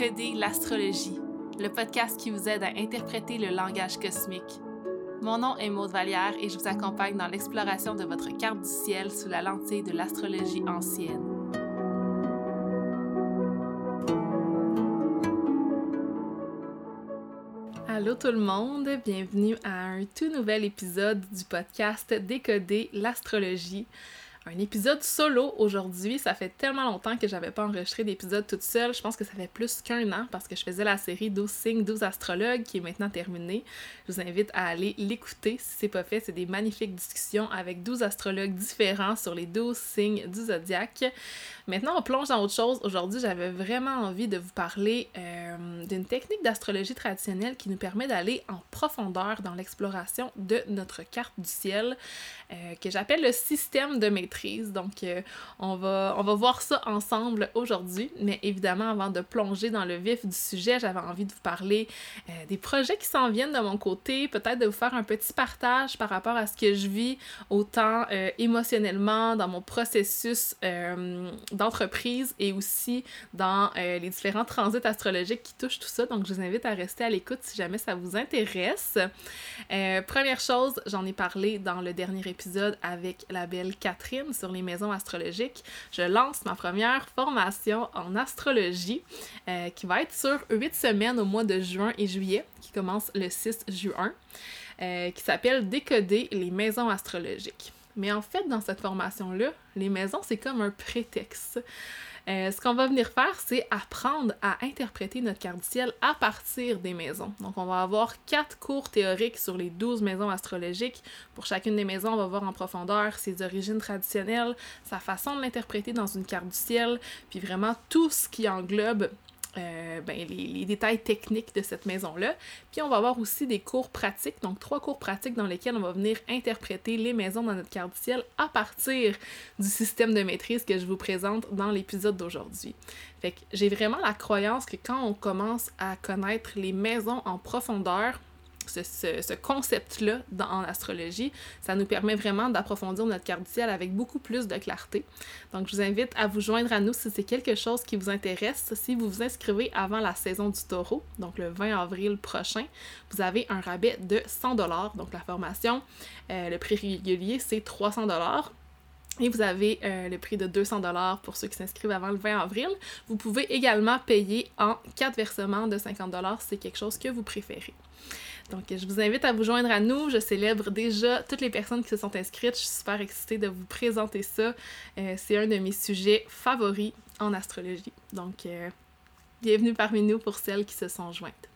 Décoder l'astrologie, le podcast qui vous aide à interpréter le langage cosmique. Mon nom est Maude Vallière et je vous accompagne dans l'exploration de votre carte du ciel sous la lentille de l'astrologie ancienne. Allô tout le monde, bienvenue à un tout nouvel épisode du podcast Décoder l'astrologie un épisode solo aujourd'hui. Ça fait tellement longtemps que j'avais pas enregistré d'épisode toute seule. Je pense que ça fait plus qu'un an parce que je faisais la série 12 signes, 12 astrologues qui est maintenant terminée. Je vous invite à aller l'écouter si c'est pas fait. C'est des magnifiques discussions avec 12 astrologues différents sur les 12 signes du zodiaque. Maintenant, on plonge dans autre chose. Aujourd'hui, j'avais vraiment envie de vous parler euh, d'une technique d'astrologie traditionnelle qui nous permet d'aller en profondeur dans l'exploration de notre carte du ciel, euh, que j'appelle le système de Donc, euh, on, va, on va voir ça ensemble aujourd'hui. Mais évidemment, avant de plonger dans le vif du sujet, j'avais envie de vous parler des projets qui s'en viennent de mon côté, peut-être de vous faire un petit partage par rapport à ce que je vis, autant émotionnellement dans mon processus d'entreprise et aussi dans euh, les différents transits astrologiques qui touchent tout ça. Donc, je vous invite à rester à l'écoute si jamais ça vous intéresse. Euh, première chose, j'en ai parlé dans le dernier épisode avec la belle Catherine sur les maisons astrologiques. Je lance ma première formation en astrologie euh, qui va être sur huit semaines au mois de juin et juillet, qui commence le 6 juin, qui s'appelle Décoder les maisons astrologiques. Mais en fait, dans cette formation-là, les maisons, c'est comme un prétexte. Euh, ce qu'on va venir faire, c'est apprendre à interpréter notre carte du ciel à partir des maisons. Donc, on va avoir quatre cours théoriques sur les douze maisons astrologiques. Pour chacune des maisons, on va voir en profondeur ses origines traditionnelles, sa façon de l'interpréter dans une carte du ciel, puis vraiment tout ce qui englobe euh, ben, les, détails techniques de cette maison-là. Puis on va avoir aussi des cours pratiques, donc trois cours pratiques dans lesquels on va venir interpréter les maisons dans notre carte du ciel à partir du système de maîtrise que je vous présente dans l'épisode d'aujourd'hui. Fait que j'ai vraiment la croyance que quand on commence à connaître les maisons en profondeur, ce, concept-là en astrologie, ça nous permet vraiment d'approfondir notre carte du ciel avec beaucoup plus de clarté. Donc, je vous invite à vous joindre à nous si c'est quelque chose qui vous intéresse. Si vous vous inscrivez avant la saison du taureau, donc le 20 avril prochain, vous avez un rabais de 100 Donc, la formation, euh, le prix régulier, c'est 300 et vous avez euh, le prix de 200 pour ceux qui s'inscrivent avant le 20 avril. Vous pouvez également payer en quatre versements de 50 si c'est quelque chose que vous préférez. Donc, je vous invite à vous joindre à nous. Je célèbre déjà toutes les personnes qui se sont inscrites. Je suis super excitée de vous présenter ça. Euh, c'est un de mes sujets favoris en astrologie. Donc, euh, bienvenue parmi nous pour celles qui se sont jointes.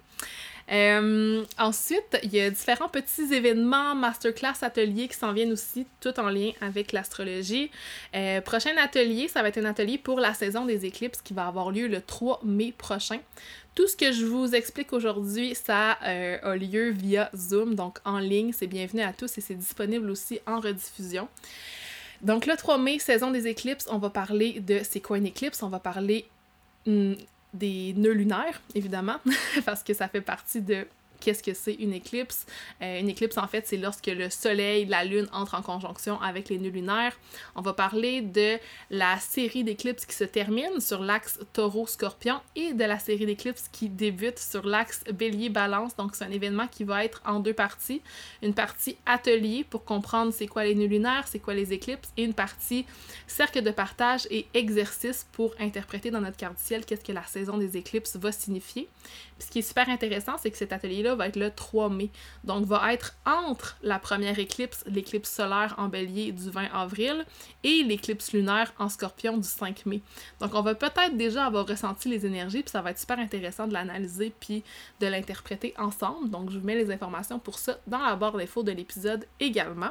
Euh, ensuite, il y a différents petits événements, masterclass, ateliers qui s'en viennent aussi, tout en lien avec l'astrologie. Euh, prochain atelier, ça va être un atelier pour la saison des éclipses qui va avoir lieu le 3 mai prochain. Tout ce que je vous explique aujourd'hui, ça euh, a lieu via Zoom, donc en ligne. C'est bienvenu à tous et c'est disponible aussi en rediffusion. Donc le 3 mai, saison des éclipses, on va parler de c'est quoi une éclipse, on va parler hmm, des nœuds lunaires, évidemment, parce que ça fait partie de qu'est-ce que c'est une éclipse? Euh, une éclipse, en fait, c'est lorsque le Soleil, la Lune entrent en conjonction avec les nœuds lunaires. On va parler de la série d'éclipses qui se termine sur l'axe taureau-scorpion et de la série d'éclipses qui débute sur l'axe bélier-balance. Donc, c'est un événement qui va être en deux parties. Une partie atelier pour comprendre c'est quoi les nœuds lunaires, c'est quoi les éclipses, et une partie cercle de partage et exercice pour interpréter dans notre carte du ciel qu'est-ce que la saison des éclipses va signifier. Ce qui est super intéressant, c'est que cet atelier-là va être le 3 mai. Donc, va être entre la première éclipse, l'éclipse solaire en bélier du 20 avril, et l'éclipse lunaire en scorpion du 5 mai. Donc, on va peut-être déjà avoir ressenti les énergies, puis ça va être super intéressant de l'analyser puis de l'interpréter ensemble. Donc, je vous mets les informations pour ça dans la barre d'infos de l'épisode également.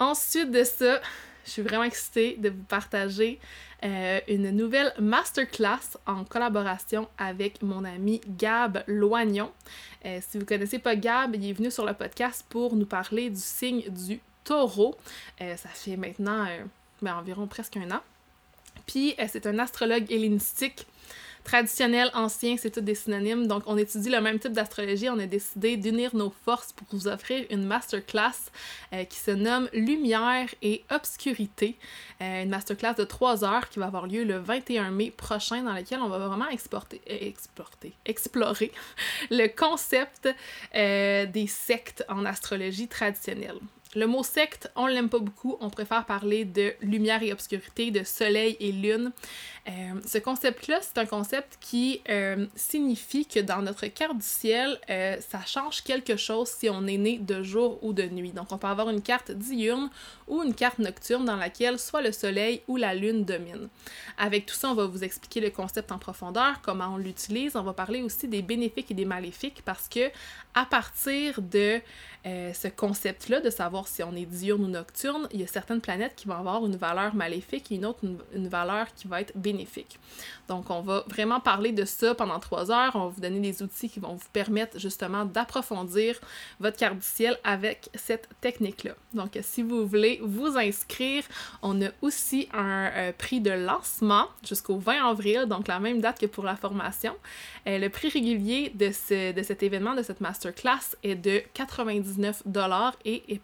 Ensuite de ça, je suis vraiment excitée de vous partager euh, une nouvelle masterclass en collaboration avec mon ami Gab Loignon. Euh, si vous ne connaissez pas Gab, il est venu sur le podcast pour nous parler du signe du taureau. Euh, ça fait maintenant ben, environ presque un an. Puis c'est un astrologue hellénistique Traditionnel, ancien, c'est tout des synonymes. Donc, on étudie le même type d'astrologie. On a décidé d'unir nos forces pour vous offrir une masterclass euh, qui se nomme Lumière et Obscurité. Euh, une masterclass de 3 heures qui va avoir lieu le 21 mai prochain, dans laquelle on va vraiment exporter, exporter, explorer le concept des sectes en astrologie traditionnelle. Le mot secte, on l'aime pas beaucoup, on préfère parler de lumière et obscurité, de soleil et lune. Euh, ce concept-là, c'est un concept qui euh, signifie que dans notre carte du ciel, euh, ça change quelque chose si on est né de jour ou de nuit. Donc, on peut avoir une carte diurne ou une carte nocturne dans laquelle soit le soleil ou la lune domine. Avec tout ça, on va vous expliquer le concept en profondeur, comment on l'utilise. On va parler aussi des bénéfiques et des maléfiques parce que à partir de ce concept-là, de savoir si on est diurne ou nocturne, il y a certaines planètes qui vont avoir une valeur maléfique et une autre une valeur qui va être bénéfique donc, on va vraiment parler de ça pendant trois heures. On va vous donner des outils qui vont vous permettre justement d'approfondir votre carte du ciel avec cette technique-là. Donc, si vous voulez vous inscrire, on a aussi un euh, prix de lancement jusqu'au 20 avril, donc la même date que pour la formation. Euh, le prix régulier de, ce, de cet événement, de cette masterclass, est de 99 et est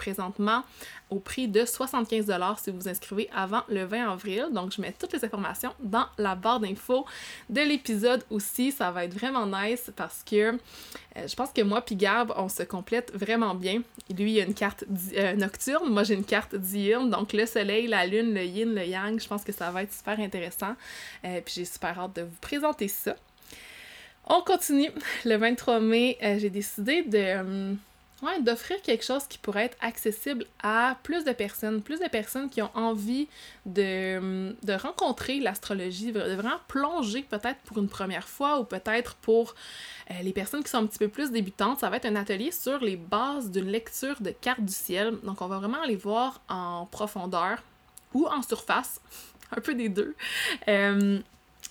au prix de 75 si vous vous inscrivez avant le 20 avril. Donc, je mets toutes les informations dans la barre d'infos de l'épisode aussi. Ça va être vraiment nice parce que euh, je pense que moi puis Gab, on se complète vraiment bien. Lui, il a une carte euh, nocturne, moi j'ai une carte diurne. Donc, le soleil, la lune, le yin, le yang, je pense que ça va être super intéressant. Euh, puis j'ai super hâte de vous présenter ça. On continue. Le 23 mai, j'ai décidé de Ouais, d'offrir quelque chose qui pourrait être accessible à plus de personnes, plus de personnes qui ont envie de, de rencontrer l'astrologie, de vraiment plonger peut-être pour une première fois ou peut-être pour euh, les personnes qui sont un petit peu plus débutantes. Ça va être un atelier sur les bases d'une lecture de cartes du ciel. Donc on va vraiment aller voir en profondeur ou en surface, un peu des deux. Euh,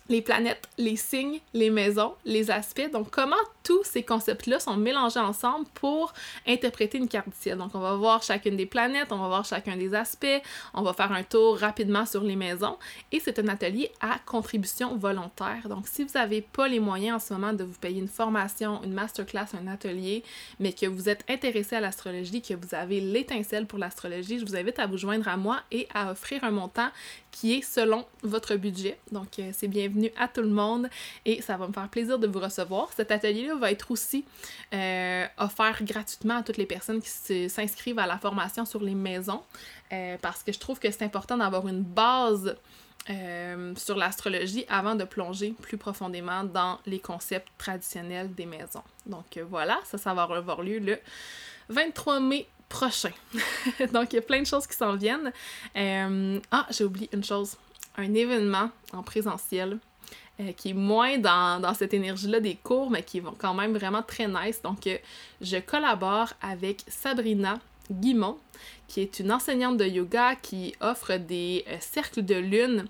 les planètes, les signes, les maisons, les aspects. Donc, comment tous ces concepts-là sont mélangés ensemble pour interpréter une carte du ciel? Donc, on va voir chacune des planètes, on va voir chacun des aspects, on va faire un tour rapidement sur les maisons. Et c'est un atelier à contribution volontaire. Donc, si vous n'avez pas les moyens en ce moment de vous payer une formation, une masterclass, un atelier, mais que vous êtes intéressé à l'astrologie, que vous avez l'étincelle pour l'astrologie, je vous invite à vous joindre à moi et à offrir un montant qui est selon votre budget. Donc, euh, c'est bienvenu à tout le monde et ça va me faire plaisir de vous recevoir. Cet atelier-là va être aussi euh, offert gratuitement à toutes les personnes qui s'inscrivent à la formation sur les maisons euh, parce que je trouve que c'est important d'avoir une base sur l'astrologie avant de plonger plus profondément dans les concepts traditionnels des maisons. Donc voilà, ça, ça va avoir lieu le 23 mai prochain. Donc, il y a plein de choses qui s'en viennent. Euh, ah, j'ai oublié une chose. Un événement en présentiel euh, qui est moins dans, cette énergie-là des cours, mais qui est quand même vraiment très nice. Donc, euh, je collabore avec Sabrina Guimont, qui est une enseignante de yoga qui offre des cercles de lune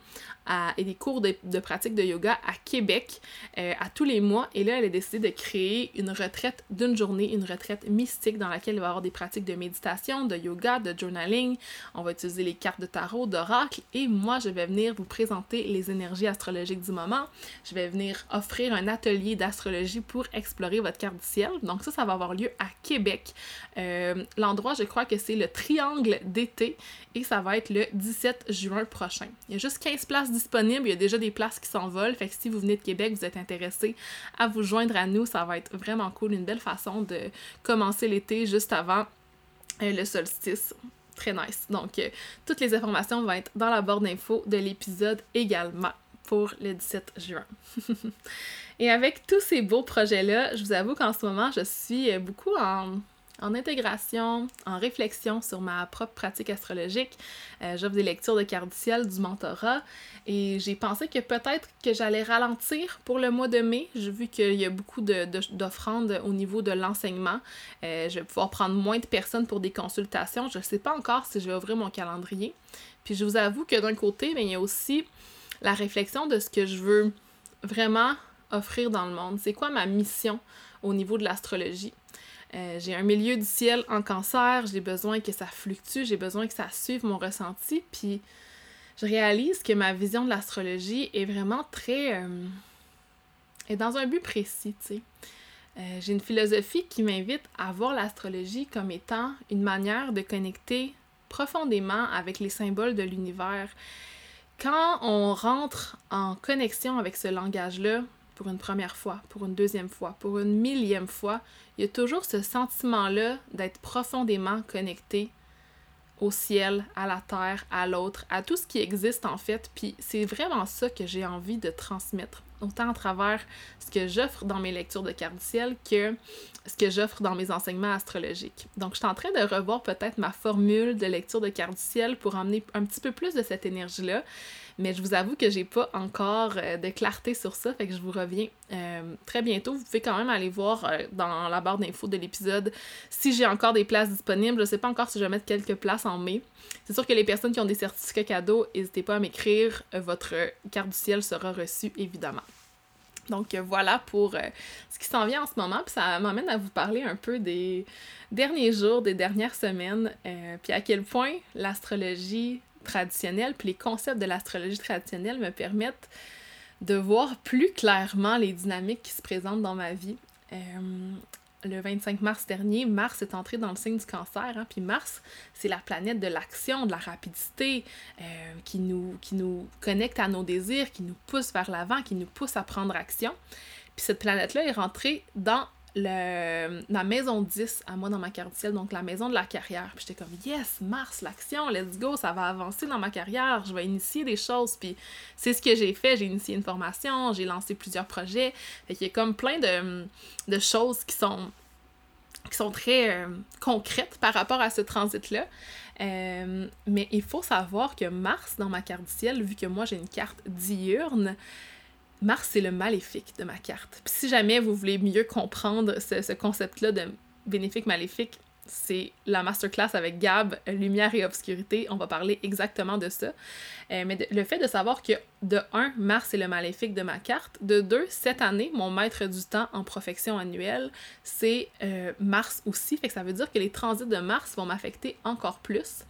et des cours de, pratique de yoga à Québec euh, à tous les mois. Et là, elle a décidé de créer une retraite d'une journée, une retraite mystique dans laquelle il va y avoir des pratiques de méditation, de yoga, de journaling. On va utiliser les cartes de tarot, d'oracle. Et moi, je vais venir vous présenter les énergies astrologiques du moment. Je vais venir offrir un atelier d'astrologie pour explorer votre carte du ciel. Donc ça, ça va avoir lieu à Québec. Euh, l'endroit, je crois que c'est le Triangle d'été et ça va être le 17 juin prochain. Il y a juste 15 places disponibles, il y a déjà des places qui s'envolent, fait que si vous venez de Québec, vous êtes intéressé à vous joindre à nous, ça va être vraiment cool, une belle façon de commencer l'été juste avant euh, le solstice. Très nice. Donc, euh, toutes les informations vont être dans la barre d'infos de l'épisode également pour le 17 juin. Et avec tous ces beaux projets-là, je vous avoue qu'en ce moment, je suis euh, beaucoup en en intégration, en réflexion sur ma propre pratique astrologique. Euh, J'offre des lectures de cartes du ciel, du mentorat, et j'ai pensé que peut-être que j'allais ralentir pour le mois de mai. Vu qu'il y a beaucoup d'offrandes de, au niveau de l'enseignement. Euh, je vais pouvoir prendre moins de personnes pour des consultations. Je ne sais pas encore si je vais ouvrir mon calendrier. Puis je vous avoue que d'un côté, ben, il y a aussi la réflexion de ce que je veux vraiment offrir dans le monde. C'est quoi ma mission au niveau de l'astrologie? Euh, j'ai un milieu du ciel en cancer, j'ai besoin que ça fluctue, j'ai besoin que ça suive mon ressenti, puis je réalise que ma vision de l'astrologie est vraiment très... Euh, est dans un but précis, tu sais. Euh, j'ai une philosophie qui m'invite à voir l'astrologie comme étant une manière de connecter profondément avec les symboles de l'univers. Quand on rentre en connexion avec ce langage-là, pour une première fois, pour une deuxième fois, pour une millième fois, il y a toujours ce sentiment-là d'être profondément connecté au ciel, à la terre, à l'autre, à tout ce qui existe en fait. Puis c'est vraiment ça que j'ai envie de transmettre, autant à travers ce que j'offre dans mes lectures de carte du ciel que ce que j'offre dans mes enseignements astrologiques. Donc je suis en train de revoir peut-être ma formule de lecture de carte du ciel pour emmener un petit peu plus de cette énergie-là. Mais je vous avoue que j'ai pas encore euh, de clarté sur ça, fait que je vous reviens euh, très bientôt. Vous pouvez quand même aller voir euh, dans la barre d'infos de l'épisode si j'ai encore des places disponibles. Je sais pas encore si je vais mettre quelques places en mai. C'est sûr que les personnes qui ont des certificats cadeaux, n'hésitez pas à m'écrire. Votre carte du ciel sera reçue, évidemment. Donc voilà pour ce qui s'en vient en ce moment. Puis ça m'amène à vous parler un peu des derniers jours, des dernières semaines, puis à quel point l'astrologie traditionnelle, puis les concepts de l'astrologie traditionnelle me permettent de voir plus clairement les dynamiques qui se présentent dans ma vie. Euh, le 25 mars dernier, Mars est entré dans le signe du cancer. Hein, puis Mars, c'est la planète de l'action, de la rapidité, euh, qui, nous, qui nous connecte à nos désirs, qui nous pousse vers l'avant, qui nous pousse à prendre action. Puis cette planète-là est rentrée dans le, la maison 10 à moi dans ma carte ciel, donc la maison de la carrière. Puis j'étais comme, yes, Mars, l'action, let's go, ça va avancer dans ma carrière, je vais initier des choses. Puis c'est ce que j'ai fait, j'ai initié une formation, j'ai lancé plusieurs projets. Fait qu'il y a comme plein de, de choses qui sont, qui sont très euh, concrètes par rapport à ce transit-là. Euh, mais il faut savoir que Mars, dans ma carte du ciel, vu que moi j'ai une carte diurne, Mars, c'est le maléfique de ma carte. Puis si jamais vous voulez mieux comprendre ce, concept-là de bénéfique maléfique, c'est la masterclass avec Gab, Lumière et Obscurité. On va parler exactement de ça. Euh, mais le fait de savoir que, de un, Mars est le maléfique de ma carte. De deux, cette année, mon maître du temps en profection annuelle, c'est euh, Mars aussi. Fait ça veut dire que les transits de Mars vont m'affecter encore plus.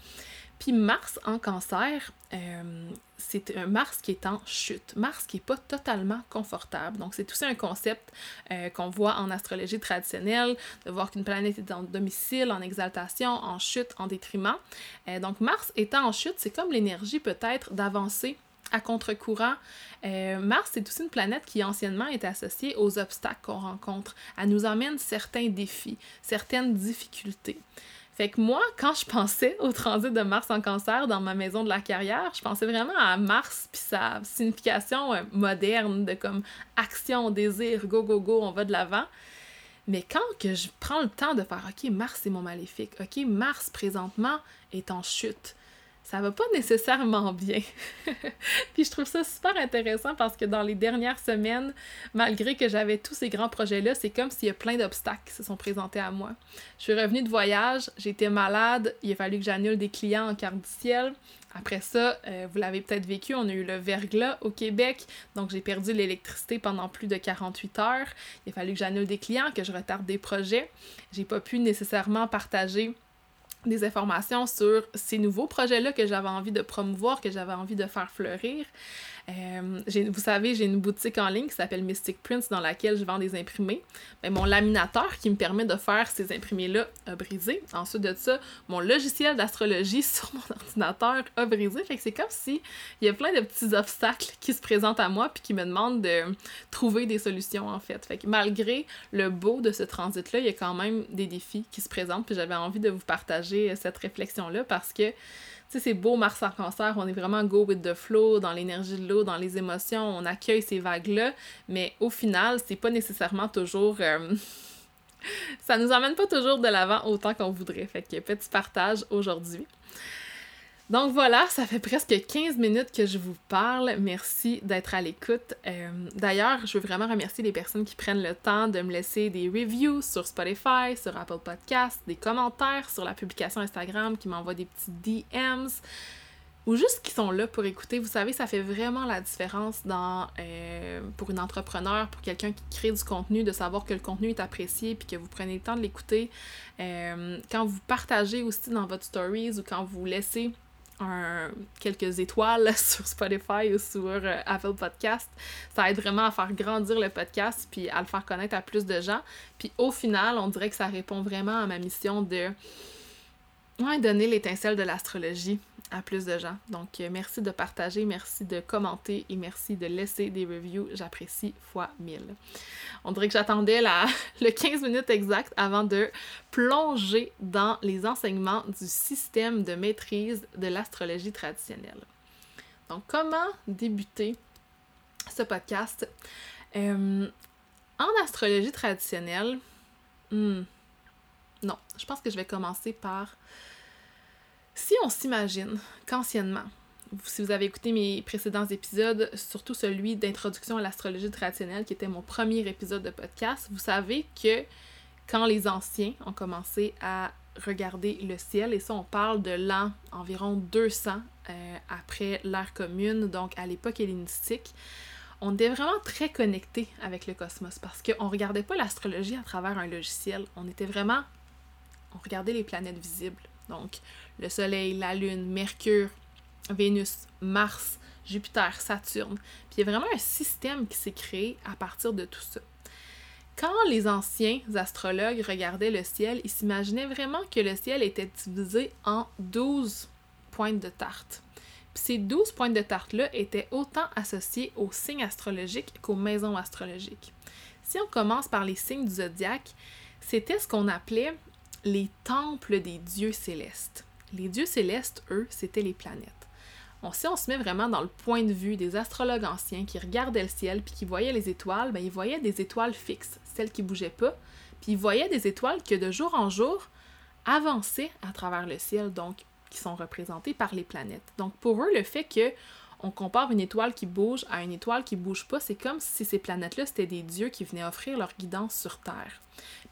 Puis Mars en cancer, euh, c'est un Mars qui est en chute. Mars qui n'est pas totalement confortable. Donc, c'est aussi un concept euh, qu'on voit en astrologie traditionnelle, de voir qu'une planète est en domicile, en exaltation, en chute, en détriment. Euh, donc, Mars étant en chute, c'est comme l'énergie peut-être d'avancer à contre-courant. Mars, c'est aussi une planète qui anciennement est associée aux obstacles qu'on rencontre. Elle nous emmène certains défis, certaines difficultés. Fait que moi, quand je pensais au transit de Mars en cancer dans ma maison de la carrière, je pensais vraiment à Mars puis sa signification euh, moderne de comme action, désir, go, go, go, on va de l'avant. Mais quand que je prends le temps de faire OK, Mars c'est mon maléfique, OK, Mars présentement est en chute ça va pas nécessairement bien. Puis je trouve ça super intéressant parce que dans les dernières semaines, malgré que j'avais tous ces grands projets-là, c'est comme s'il y a plein d'obstacles qui se sont présentés à moi. Je suis revenue de voyage, j'étais malade, il a fallu que j'annule des clients en carte du ciel. Après ça, euh, vous l'avez peut-être vécu, on a eu le verglas au Québec, donc j'ai perdu l'électricité pendant plus de 48 heures. Il a fallu que j'annule des clients, que je retarde des projets. J'ai pas pu nécessairement partager des informations sur ces nouveaux projets-là que j'avais envie de promouvoir, que j'avais envie de faire fleurir. Euh, vous savez, j'ai une boutique en ligne qui s'appelle Mystic Prints dans laquelle je vends des imprimés. Mais mon laminateur qui me permet de faire ces imprimés-là a brisé. Ensuite de ça, mon logiciel d'astrologie sur mon ordinateur a brisé. Fait que c'est comme si il y a plein de petits obstacles qui se présentent à moi puis qui me demandent de trouver des solutions en fait. Fait que malgré le beau de ce transit-là, il y a quand même des défis qui se présentent. Puis j'avais envie de vous partager cette réflexion-là parce que sais, c'est beau Mars en cancer, on est vraiment go with the flow, dans l'énergie de l'eau, dans les émotions, on accueille ces vagues-là, mais au final, c'est pas nécessairement toujours. Euh, ça nous emmène pas toujours de l'avant autant qu'on voudrait. Fait que petit partage aujourd'hui. Donc voilà, ça fait presque 15 minutes que je vous parle. Merci d'être à l'écoute. Euh, d'ailleurs, je veux vraiment remercier les personnes qui prennent le temps de me laisser des reviews sur Spotify, sur Apple Podcasts, des commentaires sur la publication Instagram, qui m'envoient des petits DMs ou juste qui sont là pour écouter. Vous savez, ça fait vraiment la différence euh, pour une entrepreneur, pour quelqu'un qui crée du contenu, de savoir que le contenu est apprécié puis que vous prenez le temps de l'écouter. Euh, quand vous partagez aussi dans votre stories ou quand vous laissez quelques étoiles sur Spotify ou sur euh, Apple Podcast. Ça aide vraiment à faire grandir le podcast puis à le faire connaître à plus de gens. Puis au final, on dirait que ça répond vraiment à ma mission de donner l'étincelle de l'astrologie à plus de gens. Donc, euh, merci de partager, merci de commenter et merci de laisser des reviews. J'apprécie fois mille. On dirait que j'attendais le 15 minutes exact avant de plonger dans les enseignements du système de maîtrise de l'astrologie traditionnelle. Donc, comment débuter ce podcast? Euh, en astrologie traditionnelle, hmm, non, je pense que je vais commencer par si on s'imagine qu'anciennement, si vous avez écouté mes précédents épisodes, surtout celui d'introduction à l'astrologie traditionnelle, qui était mon premier épisode de podcast, vous savez que quand les anciens ont commencé à regarder le ciel, et ça on parle de l'an environ 200 euh, après l'ère commune, donc à l'époque hellénistique, on était vraiment très connecté avec le cosmos parce qu'on ne regardait pas l'astrologie à travers un logiciel, on était vraiment, on regardait les planètes visibles. Donc, le Soleil, la Lune, Mercure, Vénus, Mars, Jupiter, Saturne. Puis il y a vraiment un système qui s'est créé à partir de tout ça. Quand les anciens astrologues regardaient le ciel, ils s'imaginaient vraiment que le ciel était divisé en 12 pointes de tarte. Puis ces 12 pointes de tarte-là étaient autant associées aux signes astrologiques qu'aux maisons astrologiques. Si on commence par les signes du zodiaque, c'était ce qu'on appelait les temples des dieux célestes. Les dieux célestes, eux, c'était les planètes. Si on se met vraiment dans le point de vue des astrologues anciens qui regardaient le ciel puis qui voyaient les étoiles, ben, ils voyaient des étoiles fixes, celles qui bougeaient pas, puis ils voyaient des étoiles que de jour en jour avançaient à travers le ciel, donc qui sont représentées par les planètes. Donc pour eux, le fait que on compare une étoile qui bouge à une étoile qui bouge pas, c'est comme si ces planètes-là, c'était des dieux qui venaient offrir leur guidance sur Terre.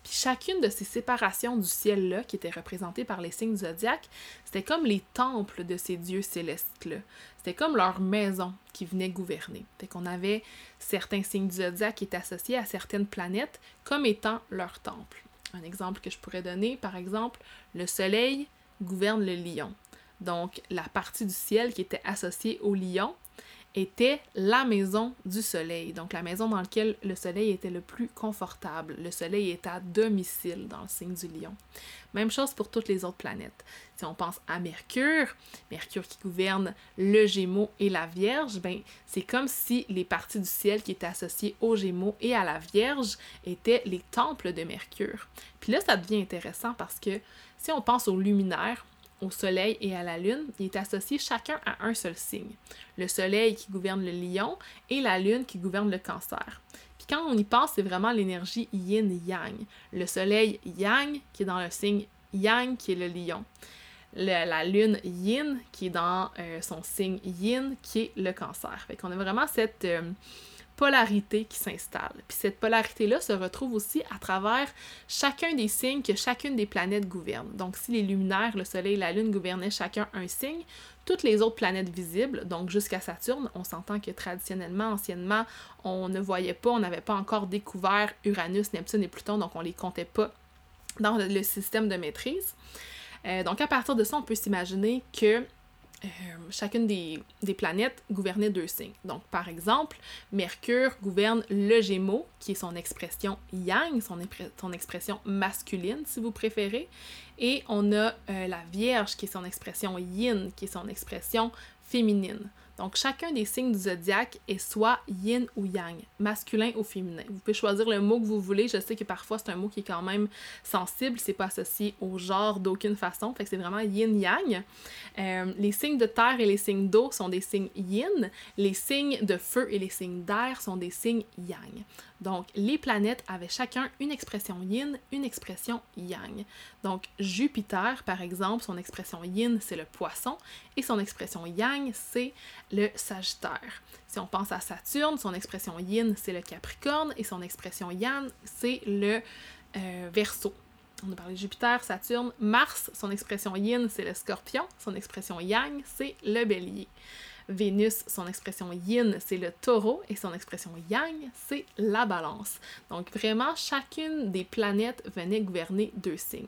Puis chacune de ces séparations du ciel-là, qui étaient représentées par les signes zodiaques, c'était comme les temples de ces dieux célestes-là. C'était comme leur maison qui venait gouverner. Fait qu'on avait certains signes du qui étaient associés à certaines planètes comme étant leur temple. Un exemple que je pourrais donner, par exemple, le soleil gouverne le lion. Donc, la partie du ciel qui était associée au lion, était la maison du soleil, donc la maison dans laquelle le soleil était le plus confortable. Le soleil est à domicile dans le signe du lion. Même chose pour toutes les autres planètes. Si on pense à Mercure, Mercure qui gouverne le Gémeaux et la Vierge, ben c'est comme si les parties du ciel qui étaient associées au Gémeaux et à la Vierge étaient les temples de Mercure. Puis là, ça devient intéressant parce que si on pense aux luminaires, au Soleil et à la Lune, il est associé chacun à un seul signe. Le Soleil qui gouverne le lion et la Lune qui gouverne le cancer. Puis quand on y pense, c'est vraiment l'énergie yin-yang. Le Soleil yang qui est dans le signe yang qui est le lion. la Lune yin qui est dans euh, son signe yin qui est le cancer. Fait qu'on a vraiment cette... Euh, polarité qui s'installe. Puis cette polarité-là se retrouve aussi à travers chacun des signes que chacune des planètes gouverne. Donc si les luminaires, le Soleil la Lune gouvernaient chacun un signe, toutes les autres planètes visibles, donc jusqu'à Saturne, on s'entend que traditionnellement, anciennement, on ne voyait pas, on n'avait pas encore découvert Uranus, Neptune et Pluton, donc on les comptait pas dans le système de maîtrise. Euh, donc à partir de ça, on peut s'imaginer que euh, chacune des, planètes gouvernait deux signes. Donc, par exemple, Mercure gouverne le Gémeaux, qui est son expression yang, son, expression masculine, si vous préférez. Et on a euh, la Vierge, qui est son expression yin, qui est son expression féminine. Donc, chacun des signes du zodiaque est soit yin ou yang, masculin ou féminin. Vous pouvez choisir le mot que vous voulez. Je sais que parfois c'est un mot qui est quand même sensible, c'est pas associé au genre d'aucune façon. Fait que c'est vraiment yin-yang. Euh, les signes de terre et les signes d'eau sont des signes yin. Les signes de feu et les signes d'air sont des signes yang. Donc, les planètes avaient chacun une expression yin, une expression yang. Donc, Jupiter, par exemple, son expression yin, c'est le poisson, et son expression yang, c'est le sagittaire. Si on pense à Saturne, son expression yin, c'est le capricorne, et son expression yang, c'est le euh, verso. On a parlé de Jupiter, Saturne, Mars, son expression yin, c'est le scorpion, son expression yang, c'est le bélier. Vénus, son expression yin, c'est le taureau et son expression yang, c'est la balance. Donc vraiment, chacune des planètes venait gouverner deux signes.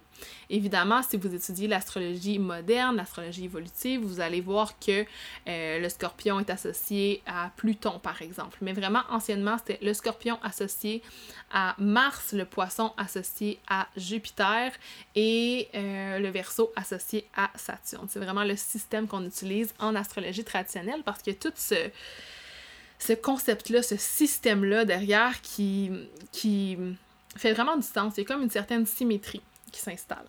Évidemment, si vous étudiez l'astrologie moderne, l'astrologie évolutive, vous allez voir que euh, le scorpion est associé à Pluton, par exemple. Mais vraiment, anciennement, c'était le scorpion associé à Mars, le poisson associé à Jupiter et euh, le verso associé à Saturne. C'est vraiment le système qu'on utilise en astrologie traditionnelle parce que tout ce ce concept-là, ce système-là derrière qui, qui fait vraiment du sens. Il y a comme une certaine symétrie qui s'installe.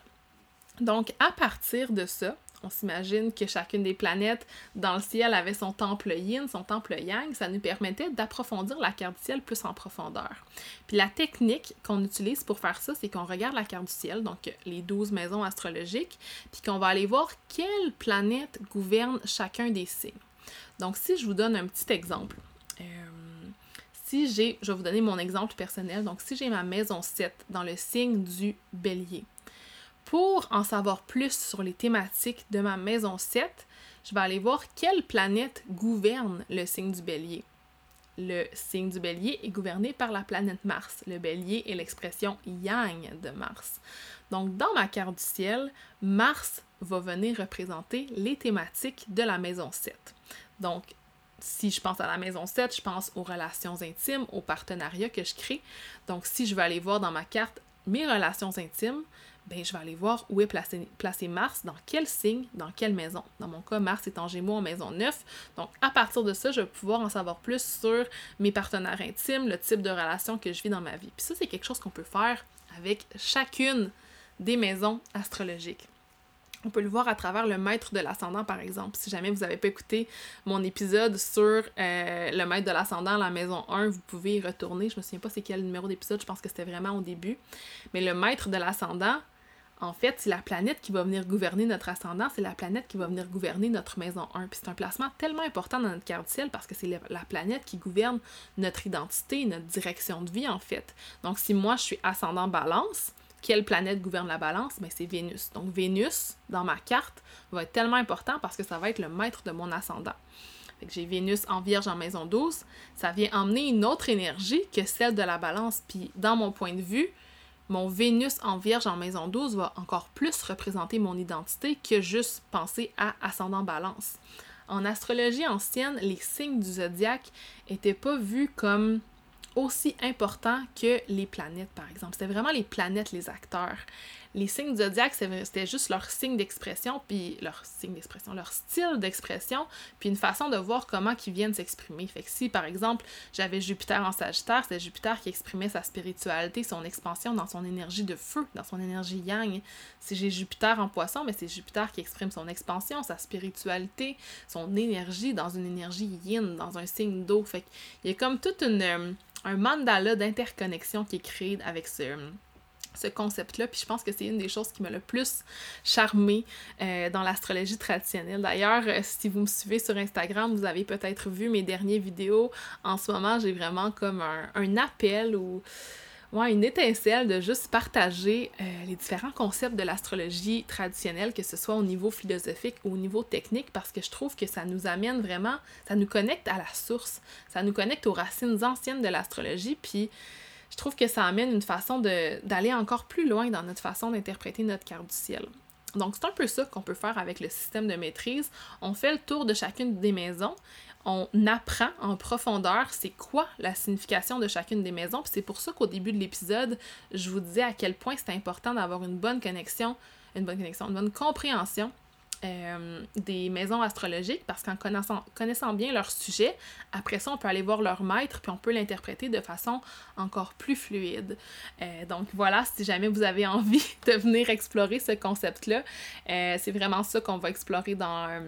Donc, à partir de ça, on s'imagine que chacune des planètes dans le ciel avait son temple yin, son temple yang. Ça nous permettait d'approfondir la carte du ciel plus en profondeur. Puis la technique qu'on utilise pour faire ça, c'est qu'on regarde la carte du ciel, donc les 12 maisons astrologiques, puis qu'on va aller voir quelles planètes gouvernent chacun des signes. Donc si je vous donne un petit exemple, euh, si j'ai, je vais vous donner mon exemple personnel, donc si j'ai ma maison 7 dans le signe du bélier, pour en savoir plus sur les thématiques de ma maison 7, je vais aller voir quelle planète gouverne le signe du bélier. Le signe du bélier est gouverné par la planète Mars. Le bélier est l'expression yang de Mars. Donc, dans ma carte du ciel, Mars va venir représenter les thématiques de la maison 7. Donc, si je pense à la maison 7, je pense aux relations intimes, aux partenariats que je crée. Donc, si je vais aller voir dans ma carte mes relations intimes, ben, je vais aller voir où est placé, placé, Mars, dans quel signe, dans quelle maison. Dans mon cas, Mars est en Gémeaux en maison 9. Donc, à partir de ça, je vais pouvoir en savoir plus sur mes partenaires intimes, le type de relation que je vis dans ma vie. Puis ça, c'est quelque chose qu'on peut faire avec chacune des maisons astrologiques. On peut le voir à travers le maître de l'ascendant, par exemple. Si jamais vous n'avez pas écouté mon épisode sur euh, le maître de l'ascendant, la maison 1, vous pouvez y retourner. Je me souviens pas c'est quel numéro d'épisode, je pense que c'était vraiment au début. Mais le maître de l'ascendant, en fait, c'est la planète qui va venir gouverner notre ascendant, c'est la planète qui va venir gouverner notre maison 1. Puis c'est un placement tellement important dans notre carte du ciel parce que c'est la planète qui gouverne notre identité, notre direction de vie, en fait. Donc, si moi, je suis ascendant balance, quelle planète gouverne la balance? ben, c'est Vénus. Donc Vénus, dans ma carte, va être tellement important parce que ça va être le maître de mon ascendant. J'ai Vénus en Vierge en maison 12. Ça vient emmener une autre énergie que celle de la balance. Puis dans mon point de vue, mon Vénus en Vierge en maison 12 va encore plus représenter mon identité que juste penser à ascendant balance. En astrologie ancienne, les signes du zodiaque n'étaient pas vus comme aussi important que les planètes, par exemple. C'était vraiment les planètes, les acteurs. Les signes zodiaques, c'était juste leur signe d'expression, puis leur signe d'expression, leur style d'expression, puis une façon de voir comment ils viennent s'exprimer. Fait que si, par exemple, j'avais Jupiter en Sagittaire, c'était Jupiter qui exprimait sa spiritualité, son expansion dans son énergie de feu, dans son énergie yang. Si j'ai Jupiter en Poisson, mais c'est Jupiter qui exprime son expansion, sa spiritualité, son énergie dans une énergie yin, dans un signe d'eau. Fait qu'il y a comme toute une euh, un mandala d'interconnexion qui est créé avec ce, ce concept-là. Puis je pense que c'est une des choses qui m'a le plus charmé euh, dans l'astrologie traditionnelle. D'ailleurs, euh, si vous me suivez sur Instagram, vous avez peut-être vu mes dernières vidéos. En ce moment, j'ai vraiment comme un, un appel ou ouais, une étincelle de juste partager euh, les différents concepts de l'astrologie traditionnelle, que ce soit au niveau philosophique ou au niveau technique, parce que je trouve que ça nous amène vraiment, ça nous connecte à la source, ça nous connecte aux racines anciennes de l'astrologie, puis je trouve que ça amène une façon d'aller encore plus loin dans notre façon d'interpréter notre carte du ciel. Donc, c'est un peu ça qu'on peut faire avec le système de maîtrise. On fait le tour de chacune des maisons on apprend en profondeur c'est quoi la signification de chacune des maisons. Puis c'est pour ça qu'au début de l'épisode, je vous disais à quel point c'est important d'avoir une bonne connexion, une bonne connexion, une bonne compréhension euh, des maisons astrologiques parce qu'en connaissant, bien leur sujet, après ça, on peut aller voir leur maître puis on peut l'interpréter de façon encore plus fluide. Euh, donc voilà, si jamais vous avez envie de venir explorer ce concept-là, euh, c'est vraiment ça qu'on va explorer dans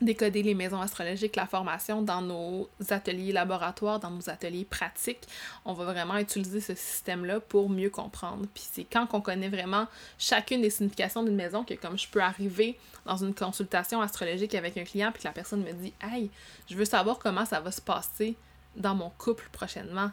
décoder les maisons astrologiques, la formation dans nos ateliers laboratoires, dans nos ateliers pratiques. On va vraiment utiliser ce système-là pour mieux comprendre. Puis c'est quand on connaît vraiment chacune des significations d'une maison que comme je peux arriver dans une consultation astrologique avec un client puis que la personne me dit "Hey, je veux savoir comment ça va se passer dans mon couple prochainement."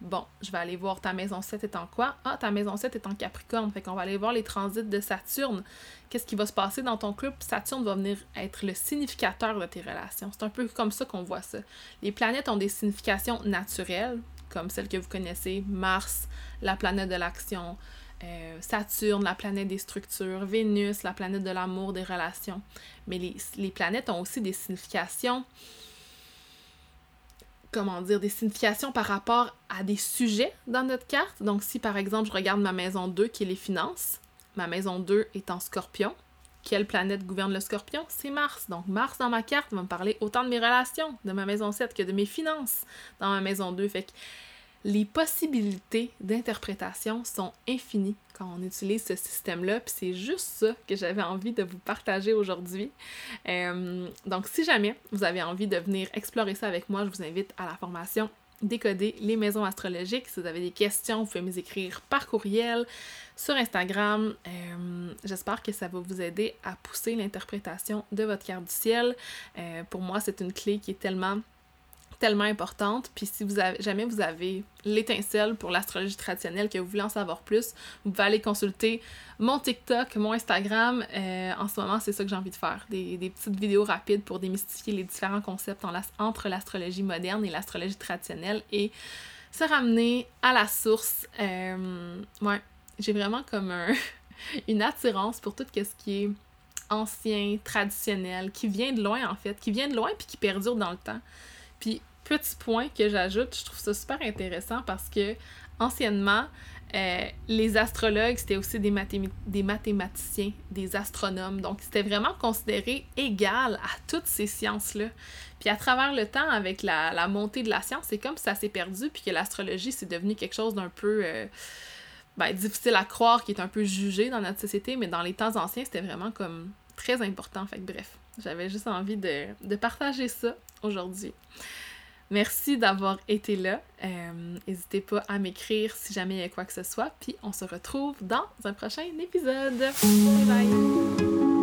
Bon, je vais aller voir ta maison 7 est en quoi? Ah, ta maison 7 est en Capricorne. Fait qu'on va aller voir les transits de Saturne. Qu'est-ce qui va se passer dans ton couple? Saturne va venir être le significateur de tes relations. C'est un peu comme ça qu'on voit ça. Les planètes ont des significations naturelles, comme celles que vous connaissez. Mars, la planète de l'action. Euh, Saturne, la planète des structures. Vénus, la planète de l'amour, des relations. Mais les planètes ont aussi des significations comment dire, des significations par rapport à des sujets dans notre carte. Donc, si par exemple, je regarde ma maison 2 qui est les finances, ma maison 2 est en scorpion. Quelle planète gouverne le scorpion? C'est Mars. Donc, Mars dans ma carte va me parler autant de mes relations, de ma maison 7 que de mes finances dans ma maison 2. Fait que les possibilités d'interprétation sont infinies quand on utilise ce système-là. Puis c'est juste ça que j'avais envie de vous partager aujourd'hui. Euh, donc, si jamais vous avez envie de venir explorer ça avec moi, je vous invite à la formation Décoder les maisons astrologiques. Si vous avez des questions, vous pouvez me écrire par courriel, sur Instagram. Euh, j'espère que ça va vous aider à pousser l'interprétation de votre carte du ciel. Euh, pour moi, c'est une clé qui est tellement tellement importante. Puis si vous avez, jamais vous avez l'étincelle pour l'astrologie traditionnelle, que vous voulez en savoir plus, vous pouvez aller consulter mon TikTok, mon Instagram. Euh, en ce moment, c'est ça que j'ai envie de faire. Des, petites vidéos rapides pour démystifier les différents concepts entre l'astrologie moderne et l'astrologie traditionnelle et se ramener à la source. Euh, ouais, j'ai vraiment comme une attirance pour tout ce qui est ancien, traditionnel, qui vient de loin en fait, qui vient de loin puis qui perdure dans le temps. Puis petit point que j'ajoute, je trouve ça super intéressant parce que anciennement, euh, les astrologues, c'était aussi des, des, mathématiciens, des astronomes. Donc, c'était vraiment considéré égal à toutes ces sciences-là. Puis à travers le temps, avec la, montée de la science, c'est comme si ça s'est perdu, puis que l'astrologie, c'est devenu quelque chose d'un peu euh, ben, difficile à croire, qui est un peu jugé dans notre société, mais dans les temps anciens, c'était vraiment comme très important. Fait que bref, j'avais juste envie de, de partager ça aujourd'hui. Merci d'avoir été là. Euh, n'hésitez pas à m'écrire si jamais il y a quoi que ce soit. Puis on se retrouve dans un prochain épisode. Bye bye!